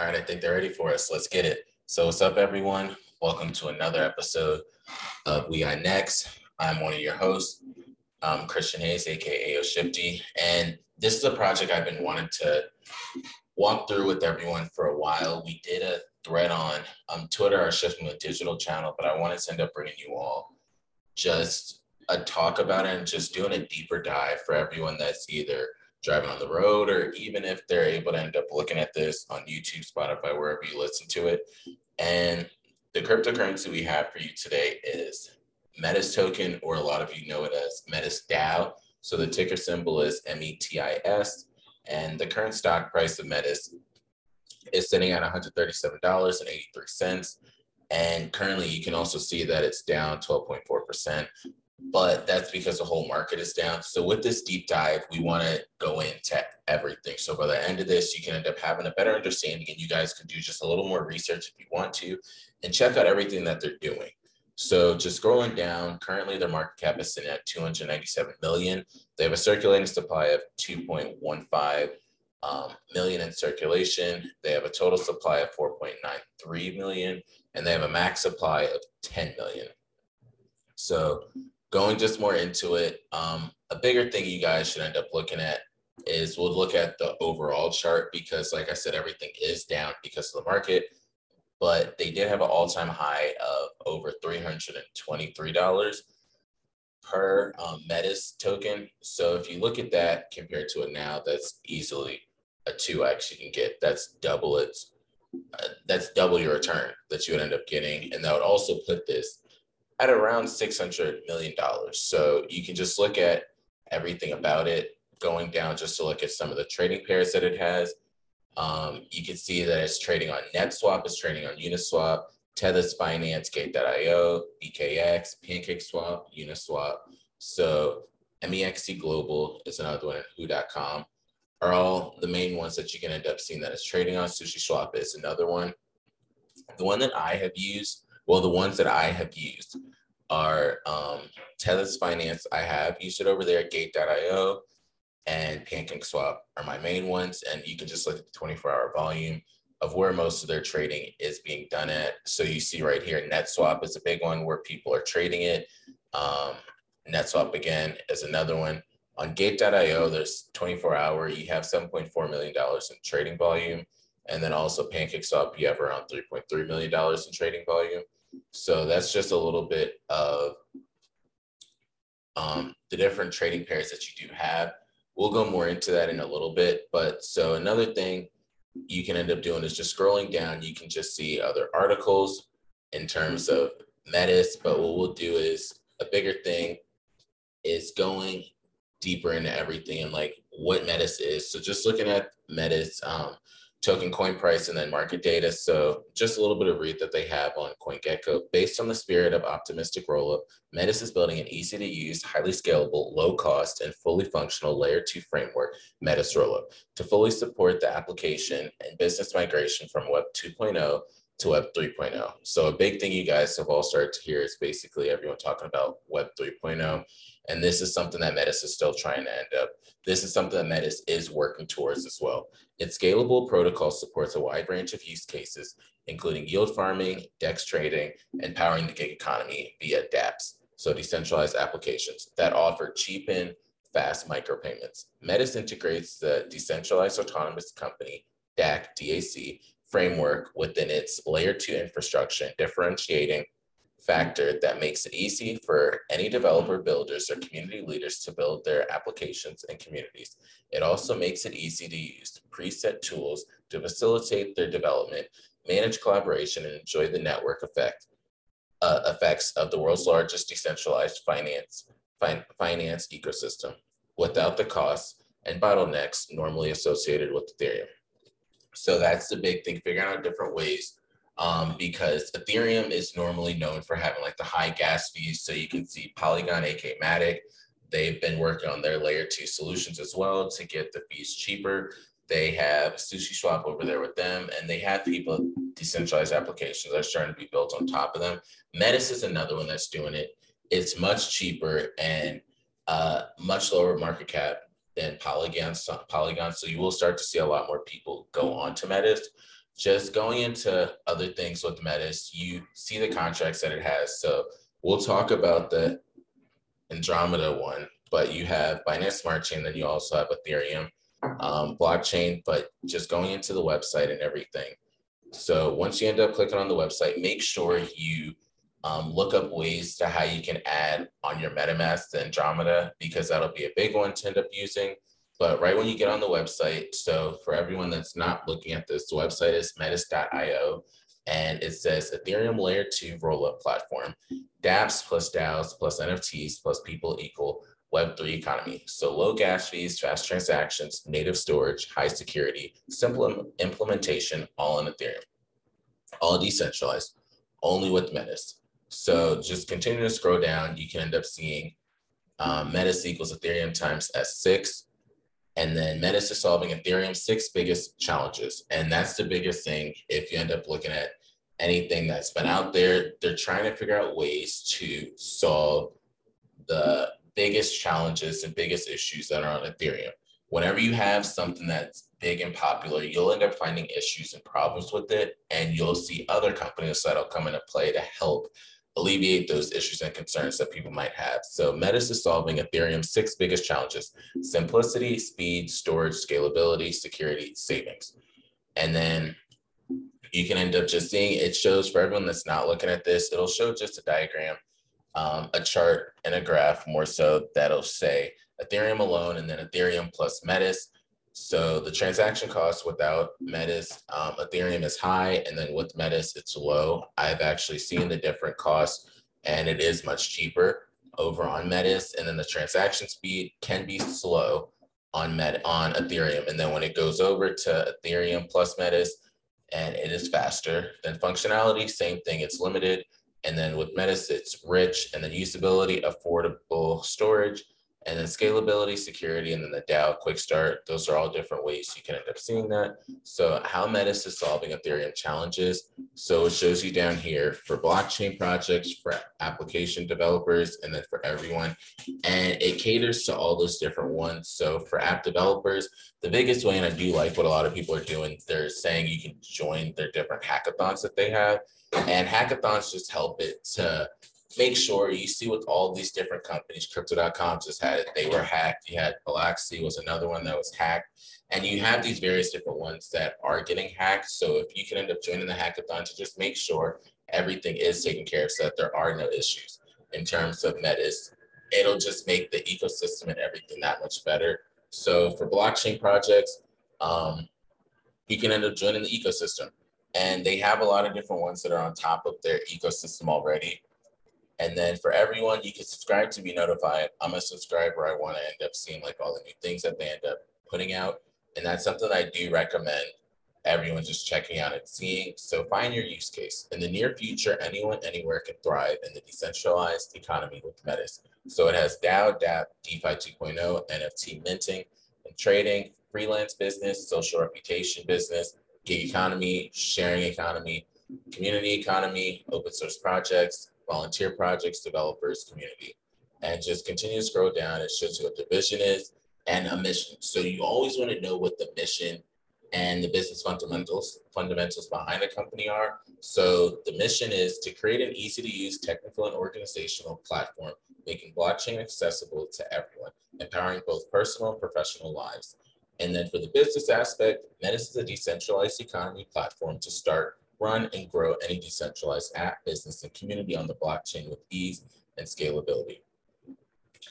All right, I think they're ready for us. Let's get it. So, what's up, everyone? Welcome to another episode of We Are Next. I'm one of your hosts, um, Christian Hayes, aka AO Shifty, and this is a project I've been wanting to walk through with everyone for a while. We did a thread on um, Twitter, our Shifting with Digital channel, but I wanted to end up bringing you all just a talk about it and just doing a deeper dive for everyone that's either driving on the road or even if they're able to end up looking at this on YouTube, Spotify, wherever you listen to it. And the cryptocurrency we have for you today is Metis token, or a lot of you know it as Metis DAO. So the ticker symbol is METIS, and the current stock price of Metis is sitting at $137.83. And currently, you can also see that it's down 12.4%, but that's because the whole market is down. So, with this deep dive, we want to go into everything. So, by the end of this, you can end up having a better understanding, and you guys can do just a little more research if you want to and check out everything that they're doing. So just scrolling down, currently their market cap is sitting at 297 million. They have a circulating supply of 2.15 um, million in circulation. They have a total supply of 4.93 million, and they have a max supply of 10 million. So going just more into it, um, a bigger thing you guys should end up looking at is we'll look at the overall chart because, like I said, everything is down because of the market but they did have an all-time high of over $323 per um, Metis token. So if you look at that compared to it now, that's easily a 2x you can get. That's double its, uh, that's double your return that you would end up getting. And that would also put this at around $600 million. So you can just look at everything about it going down just to look at some of the trading pairs that it has um, you can see that it's trading on NetSwap, it's trading on Uniswap, Tethys Finance, Gate.io, BKX, PancakeSwap, Uniswap. So MEXC Global is another one, Hoo.com are all the main ones that you can end up seeing that it's trading on. Sushi Swap is another one. The one that I have used, well, the ones that I have used are um, Finance. I have used it over there, Gate.io and PancakeSwap are my main ones. And you can just look at the 24 hour volume of where most of their trading is being done at. So you see right here, NetSwap is a big one where people are trading it. Um, NetSwap again is another one. On Gate.io, there's 24 hour, you have $7.4 million in trading volume. And then also PancakeSwap, you have around $3.3 million in trading volume. So that's just a little bit of um, the different trading pairs that you do have we'll go more into that in a little bit. But so another thing you can end up doing is just scrolling down. You can just see other articles in terms of Metis. But what we'll do is a bigger thing is going deeper into everything and like what Metis is. So just looking at Metis, um, token coin price and then market data. So just a little bit of read that they have on CoinGecko. Based on the spirit of optimistic rollup, Metis is building an easy to use, highly scalable, low cost, and fully functional layer two framework, Metis Rollup, to fully support the application and business migration from Web 2.0 to Web 3.0. So a big thing you guys have all started to hear is basically everyone talking about Web 3.0. And this is something that Metis is still trying to end up. This is something that Metis is working towards as well. Its scalable protocol supports a wide range of use cases, including yield farming, DEX trading, and powering the gig economy via dApps, so decentralized applications that offer cheap and fast micropayments. Metis integrates the decentralized autonomous company, DAC, DAC, framework within its layer two infrastructure, differentiating factor that makes it easy for any developer builders or community leaders to build their applications and communities. It also makes it easy to use preset tools to facilitate their development, manage collaboration, and enjoy the network effect uh, effects of the world's largest decentralized finance fin finance ecosystem without the costs and bottlenecks normally associated with Ethereum. So that's the big thing, figuring out different ways um, because Ethereum is normally known for having like the high gas fees. So you can see Polygon, aka Matic, they've been working on their layer two solutions as well to get the fees cheaper. They have Sushi Swap over there with them, and they have people decentralized applications that are starting to be built on top of them. Metis is another one that's doing it. It's much cheaper and uh, much lower market cap than Polygon. Polygon, so you will start to see a lot more people go on to Metis. Just going into other things with Metis, you see the contracts that it has. So we'll talk about the Andromeda one, but you have Binance Smart Chain, then you also have Ethereum um, blockchain, but just going into the website and everything. So once you end up clicking on the website, make sure you um, look up ways to how you can add on your MetaMask the Andromeda, because that'll be a big one to end up using. But right when you get on the website, so for everyone that's not looking at this, the website is metis.io and it says Ethereum layer two rollup platform, dApps plus DAOs plus NFTs plus people equal Web3 economy. So low gas fees, fast transactions, native storage, high security, simple implementation, all in Ethereum, all decentralized, only with Metis. So just continue to scroll down, you can end up seeing um, Metis equals Ethereum times S6. And then Metis is solving Ethereum's six biggest challenges. And that's the biggest thing if you end up looking at anything that's been out there. They're trying to figure out ways to solve the biggest challenges and biggest issues that are on Ethereum. Whenever you have something that's big and popular, you'll end up finding issues and problems with it. And you'll see other companies that'll come into play to help alleviate those issues and concerns that people might have. So Metis is solving Ethereum's six biggest challenges, simplicity, speed, storage, scalability, security, savings. And then you can end up just seeing, it shows for everyone that's not looking at this, it'll show just a diagram, um, a chart and a graph more so that'll say Ethereum alone and then Ethereum plus Metis. So the transaction cost without Metis, um, Ethereum is high, and then with Metis, it's low. I've actually seen the different costs, and it is much cheaper over on Metis. And then the transaction speed can be slow on Met on Ethereum, and then when it goes over to Ethereum plus Metis, and it is faster. Then functionality, same thing, it's limited. And then with Metis, it's rich, and then usability, affordable storage, and then scalability, security, and then the DAO quick start. Those are all different ways you can end up seeing that. So how Metis is solving Ethereum challenges. So it shows you down here for blockchain projects, for application developers, and then for everyone. And it caters to all those different ones. So for app developers, the biggest way, and I do like what a lot of people are doing, they're saying you can join their different hackathons that they have. And hackathons just help it to make sure you see with all these different companies, crypto.com just had they were hacked. You had Galaxy was another one that was hacked. And you have these various different ones that are getting hacked. So if you can end up joining the hackathon to just make sure everything is taken care of so that there are no issues in terms of Metis, it'll just make the ecosystem and everything that much better. So for blockchain projects, um, you can end up joining the ecosystem. And they have a lot of different ones that are on top of their ecosystem already. And then for everyone, you can subscribe to be notified. I'm a subscriber. I want to end up seeing like all the new things that they end up putting out. And that's something I do recommend everyone just checking out and seeing. So find your use case. In the near future, anyone, anywhere can thrive in the decentralized economy with Metis. So it has DAO, DApp, DeFi 2.0, NFT minting and trading, freelance business, social reputation business, gig economy, sharing economy, community economy, open source projects, volunteer projects, developers, community. And just continue to scroll down. It shows you what the vision is and a mission. So you always want to know what the mission and the business fundamentals fundamentals behind the company are. So the mission is to create an easy to use technical and organizational platform, making blockchain accessible to everyone, empowering both personal and professional lives. And then for the business aspect, Metis is a decentralized economy platform to start run and grow any decentralized app, business, and community on the blockchain with ease and scalability.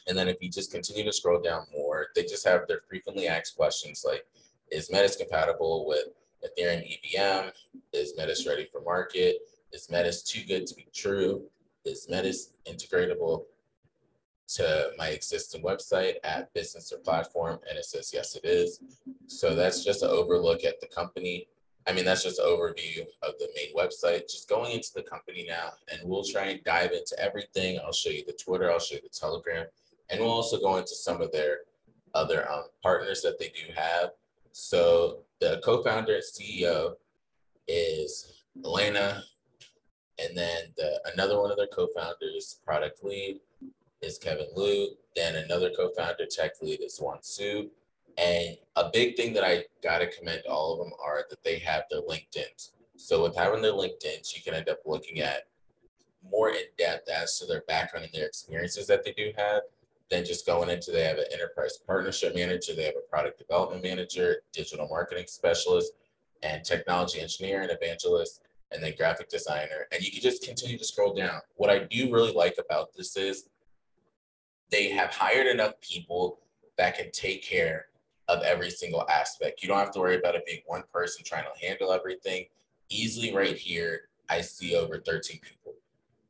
And then if you just continue to scroll down more, they just have their frequently asked questions like, is Metis compatible with Ethereum EVM? Is Metis ready for market? Is Metis too good to be true? Is Metis integratable to my existing website at business or platform? And it says, yes, it is. So that's just an overlook at the company I mean, that's just an overview of the main website. Just going into the company now, and we'll try and dive into everything. I'll show you the Twitter, I'll show you the Telegram, and we'll also go into some of their other um, partners that they do have. So the co-founder and CEO is Elena, and then the another one of their co-founders, product lead, is Kevin Liu. Then another co-founder, tech lead, is Yuan Su, And a big thing that I got to commend all of them are that they have their LinkedIn's. So with having their LinkedIn's, you can end up looking at more in depth as to their background and their experiences that they do have than just going into they have an enterprise partnership manager, they have a product development manager, digital marketing specialist, and technology engineer and evangelist, and then graphic designer. And you can just continue to scroll down. What I do really like about this is they have hired enough people that can take care of every single aspect. You don't have to worry about it being one person trying to handle everything. Easily right here, I see over 13 people.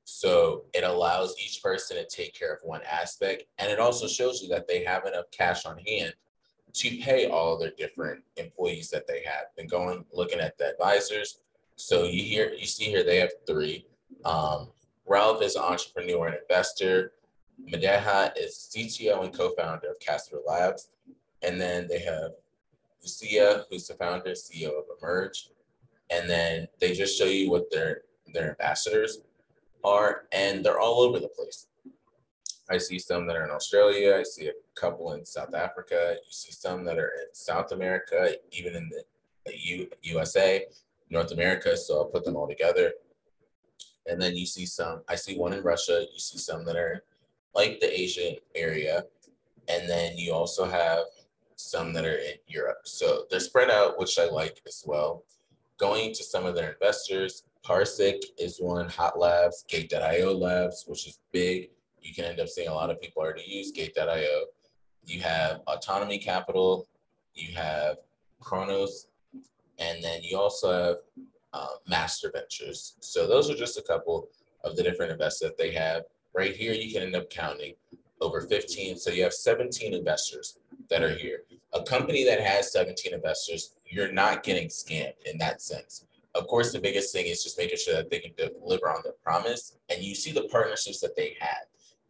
So it allows each person to take care of one aspect. And it also shows you that they have enough cash on hand to pay all their different employees that they have. Been going looking at the advisors. So you hear you see here they have three. Um, Ralph is an entrepreneur and investor. Medha is CTO and co-founder of Casper Labs. And then they have Lucia, who's the founder, CEO of Emerge. And then they just show you what their their ambassadors are, and they're all over the place. I see some that are in Australia. I see a couple in South Africa. You see some that are in South America, even in the, U, USA, North America. So I'll put them all together. And then you see some, I see one in Russia. You see some that are like the Asian area. And then you also have some that are in Europe. So they're spread out, which I like as well. Going to some of their investors, Parsec is one, Hot Labs, Gate.io Labs, which is big. You can end up seeing a lot of people already use Gate.io. You have Autonomy Capital, you have Kronos, and then you also have uh, Master Ventures. So those are just a couple of the different investors that they have. Right here, you can end up counting over 15. So you have 17 investors that are here. A company that has 17 investors, you're not getting scammed in that sense. Of course, the biggest thing is just making sure that they can deliver on their promise. And you see the partnerships that they have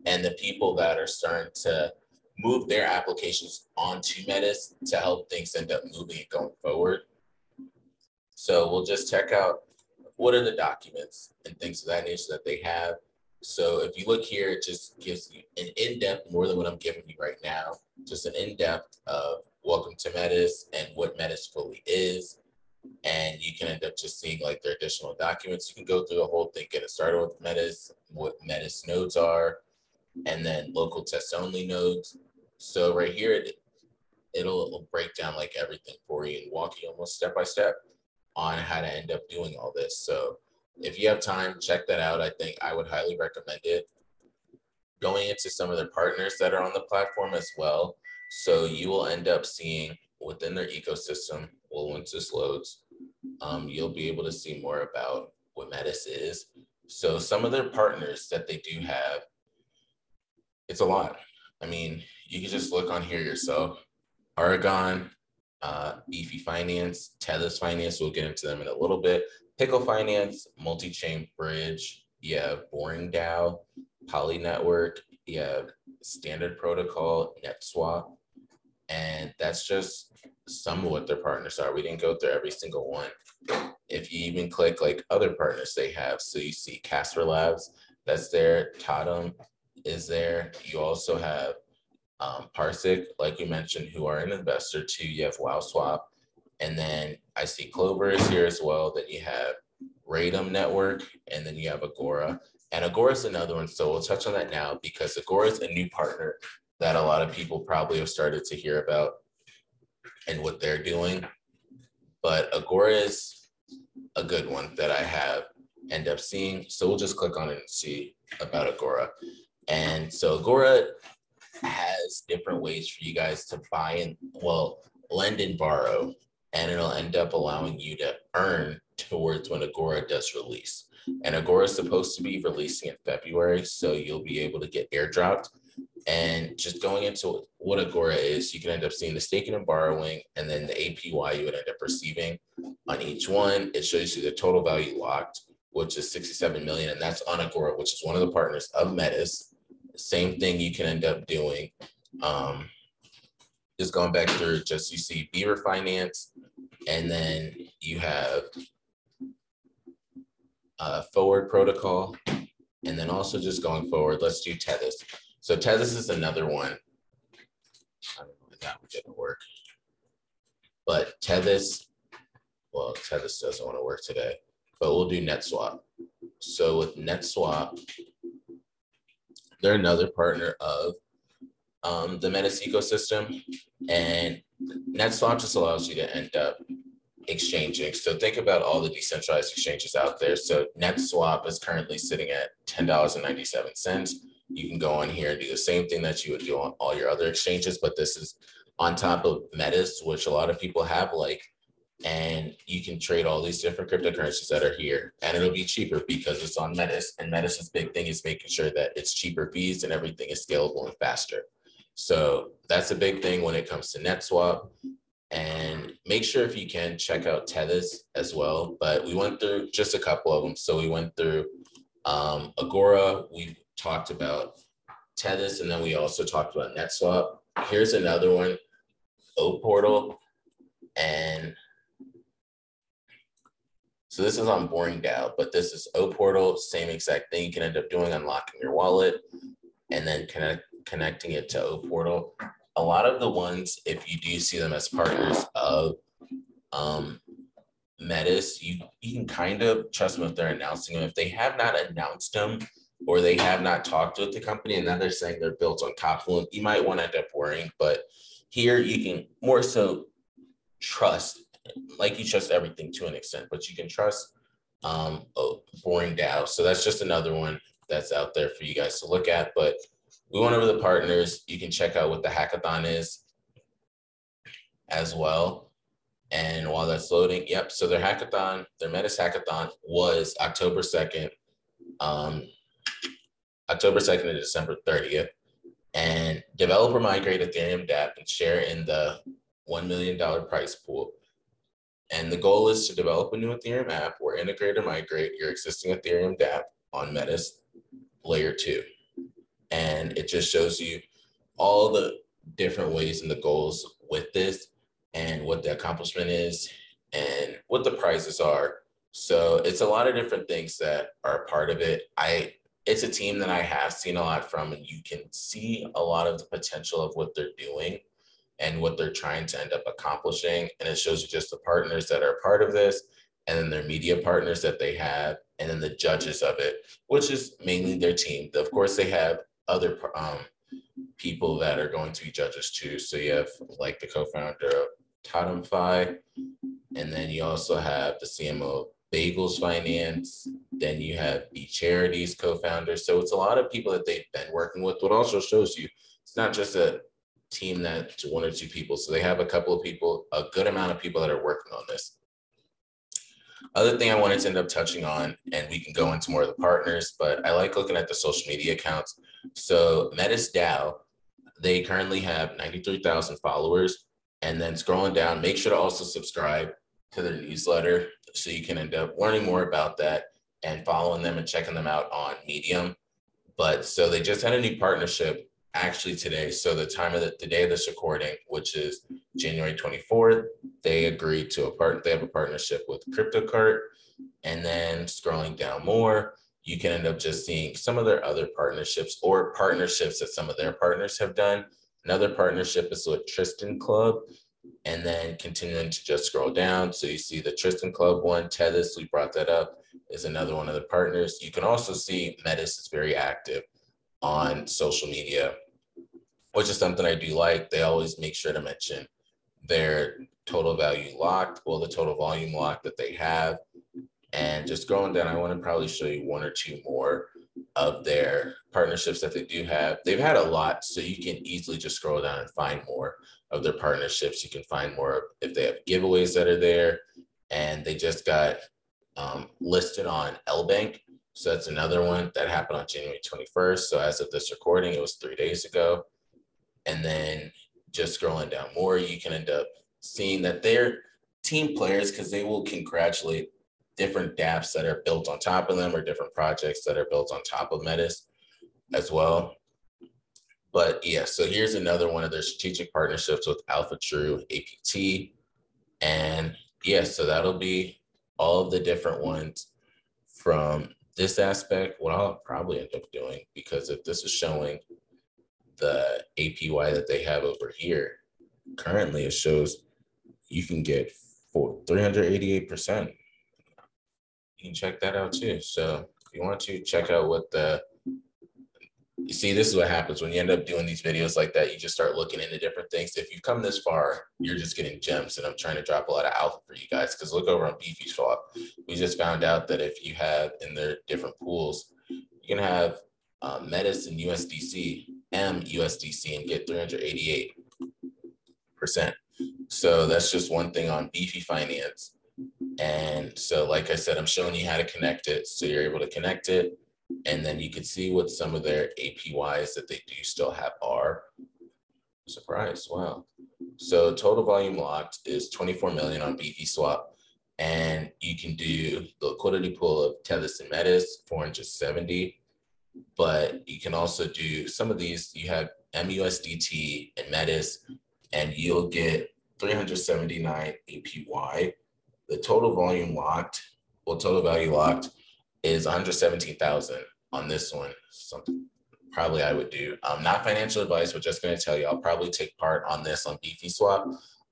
and the people that are starting to move their applications onto Metis to help things end up moving and going forward. So we'll just check out what are the documents and things of that nature that they have. So if you look here, it just gives you an in-depth, more than what I'm giving you right now, just an in-depth of welcome to Metis and what Metis fully is. And you can end up just seeing like their additional documents. You can go through the whole thing, get it started with Metis, what Metis nodes are, and then local test only nodes. So right here, it, it'll, it'll break down like everything for you and walk you almost step by step on how to end up doing all this. So if you have time, check that out. I think I would highly recommend it. Going into some of the partners that are on the platform as well. So you will end up seeing within their ecosystem, well, once this loads, um, you'll be able to see more about what Metis is. So some of their partners that they do have, it's a lot. I mean, you can just look on here yourself. Aragon, uh, Beefy Finance, Tethys Finance, we'll get into them in a little bit. Pickle Finance, Multi-Chain Bridge, you have Boring DAO, Poly Network, have Standard Protocol, NetSwap, and that's just some of what their partners are. We didn't go through every single one. If you even click like other partners they have, so you see Casper Labs, that's there, Totem is there. You also have um, Parsec, like you mentioned, who are an investor too. You have WowSwap, and then I see Clover is here as well. Then you have Radom Network, and then you have Agora. And Agora is another one. So we'll touch on that now because Agora is a new partner that a lot of people probably have started to hear about and what they're doing. But Agora is a good one that I have end up seeing. So we'll just click on it and see about Agora. And so Agora has different ways for you guys to buy and well lend and borrow and it'll end up allowing you to earn towards when agora does release. And agora is supposed to be releasing in february so you'll be able to get airdropped. And just going into what agora is you can end up seeing the staking and borrowing and then the apy you would end up receiving on each one. It shows you the total value locked which is 67 million and that's on agora which is one of the partners of metis. Same thing you can end up doing. Um, just going back through, just you see Beaver Finance, and then you have uh, Forward Protocol, and then also just going forward, let's do Tethys. So Tethys is another one. I don't know if that one didn't work. but Tethys, well, Tethys doesn't want to work today, but we'll do NetSwap. So with NetSwap, they're another partner of um, the Metis ecosystem, and NetSwap just allows you to end up exchanging. So think about all the decentralized exchanges out there. So NetSwap is currently sitting at $10.97. You can go on here and do the same thing that you would do on all your other exchanges, but this is on top of Metis, which a lot of people have like, and you can trade all these different cryptocurrencies that are here and it'll be cheaper because it's on Metis. And Metis's big thing is making sure that it's cheaper fees and everything is scalable and faster. So that's a big thing when it comes to NetSwap. And make sure if you can check out Tethys as well. But we went through just a couple of them. So we went through um, Agora, we talked about Tethys, and then we also talked about NetSwap. Here's another one, O Portal. And so this is on Boring DAO, but this is O Portal, same exact thing you can end up doing, unlocking your wallet and then connect, connecting it to O Portal. A lot of the ones, if you do see them as partners of um, Metis, you, you can kind of trust them if they're announcing them. If they have not announced them or they have not talked with the company and now they're saying they're built on them, you might want to end up worrying. But here you can more so trust, like you trust everything to an extent, but you can trust um, oh, Boring DAO. So that's just another one that's out there for you guys to look at. But we went over the partners. You can check out what the hackathon is as well. And while that's loading, yep. So their hackathon, their Metis hackathon was October 2nd, um, October 2nd to December 30th. And developer migrate Ethereum dApp and share in the $1 million price pool. And the goal is to develop a new Ethereum app or integrate or migrate your existing Ethereum dApp on Metis layer two. And it just shows you all the different ways and the goals with this and what the accomplishment is and what the prizes are. So it's a lot of different things that are part of it. I it's a team that I have seen a lot from, and you can see a lot of the potential of what they're doing and what they're trying to end up accomplishing. And it shows you just the partners that are part of this, and then their media partners that they have, and then the judges of it, which is mainly their team. Of course, they have other um, people that are going to be judges too. So you have like the co-founder of TotemFi, and then you also have the CMO of Bagels Finance. Then you have Be Charities co-founder. So it's a lot of people that they've been working with. What also shows you it's not just a team that's one or two people. So they have a couple of people, a good amount of people that are working on this. Other thing I wanted to end up touching on, and we can go into more of the partners, but I like looking at the social media accounts. So Metis DAO, they currently have 93,000 followers. And then scrolling down, make sure to also subscribe to their newsletter so you can end up learning more about that and following them and checking them out on Medium. But so they just had a new partnership actually today. So the time of the, the day of this recording, which is January 24th, they agreed to a part. They have a partnership with CryptoCart, and then scrolling down more, you can end up just seeing some of their other partnerships or partnerships that some of their partners have done. Another partnership is with Tristan Club, and then continuing to just scroll down. So you see the Tristan Club one, Tethys, we brought that up, is another one of the partners. You can also see Metis is very active on social media, which is something I do like. They always make sure to mention their total value locked, well, the total volume lock that they have. And just going down, I want to probably show you one or two more of their partnerships that they do have. They've had a lot, so you can easily just scroll down and find more of their partnerships. You can find more if they have giveaways that are there. And they just got um, listed on L Bank. So that's another one that happened on January 21st. So as of this recording, it was three days ago. And then just scrolling down more, you can end up seeing that they're team players because they will congratulate different dApps that are built on top of them or different projects that are built on top of Metis as well. But yeah, so here's another one of their strategic partnerships with Alpha True APT. And yeah, so that'll be all of the different ones from this aspect. What I'll probably end up doing, because if this is showing the APY that they have over here, currently it shows you can get for 388%. You can check that out too. So if you want to check out what the you see, this is what happens when you end up doing these videos like that. You just start looking into different things. If you've come this far, you're just getting gems, and I'm trying to drop a lot of alpha for you guys. Because look over on Beefy Swap, we just found out that if you have in their different pools, you can have uh, Metis and USDC, M USDC, and get 388 percent. So that's just one thing on Beefy Finance. And so, like I said, I'm showing you how to connect it. So you're able to connect it and then you can see what some of their APYs that they do still have are. Surprise, wow. So total volume locked is 24 million on Beefy Swap. And you can do the liquidity pool of Tethys and Metis, 470. But you can also do some of these, you have MUSDT and Metis, and you'll get 379 APY. The total volume locked, well, total value locked is 117,000 on this one. Something probably I would do. Um, not financial advice, but just going to tell you, I'll probably take part on this on Beefy Swap.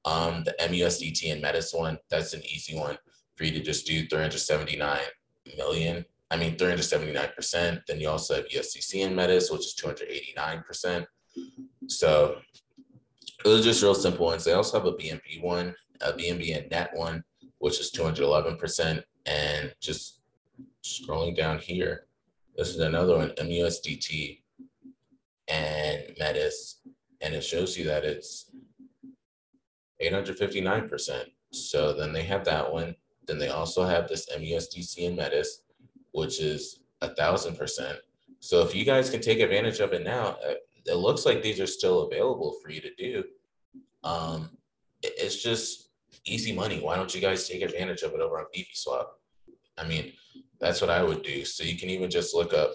Um, the MUSDT and Metis one, that's an easy one for you to just do 379 million. I mean, 379%. Then you also have USDC and Metis, which is 289%. So it was just real simple ones. They also have a BNB one, a BNB and net one, which is 211%. And just scrolling down here, this is another one, MUSDT and Metis, and it shows you that it's 859%. So then they have that one. Then they also have this MUSDC and Metis, which is a thousand percent. So if you guys can take advantage of it now, uh, it looks like these are still available for you to do. Um, it's just easy money. Why don't you guys take advantage of it over on Beefy Swap? I mean, that's what I would do. So you can even just look up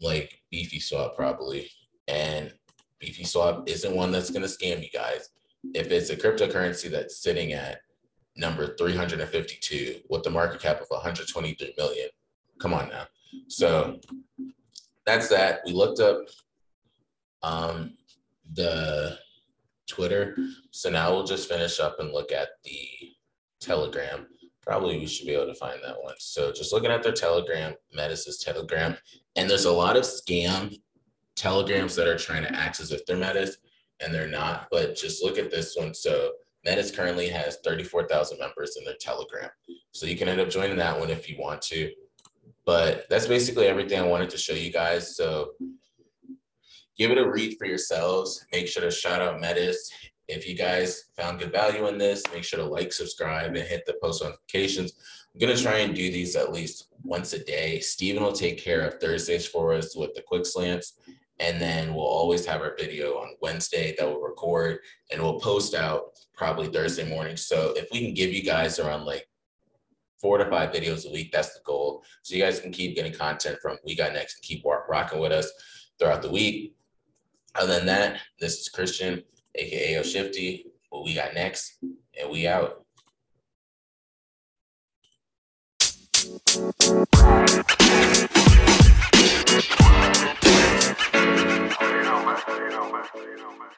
like Beefy Swap probably. And Beefy Swap isn't one that's going to scam you guys. If it's a cryptocurrency that's sitting at number 352 with the market cap of 123 million, come on now. So that's that. We looked up um, the Twitter. So now we'll just finish up and look at the Telegram probably we should be able to find that one. So just looking at their Telegram, Metis' Telegram, and there's a lot of scam telegrams that are trying to act as if they're Metis and they're not. But just look at this one. So Metis currently has 34,000 members in their Telegram. So you can end up joining that one if you want to. But that's basically everything I wanted to show you guys. So give it a read for yourselves. Make sure to shout out Metis if you guys found good value in this, make sure to like, subscribe, and hit the post notifications. I'm going to try and do these at least once a day. Steven will take care of Thursdays for us with the quick slants. And then we'll always have our video on Wednesday that we'll record and we'll post out probably Thursday morning. So if we can give you guys around like four to five videos a week, that's the goal. So you guys can keep getting content from We Got Next and keep rocking with us throughout the week. Other than that, this is Christian aka Yo Shifty. What we got next, and we out. You know, man. You know, man. You know, man.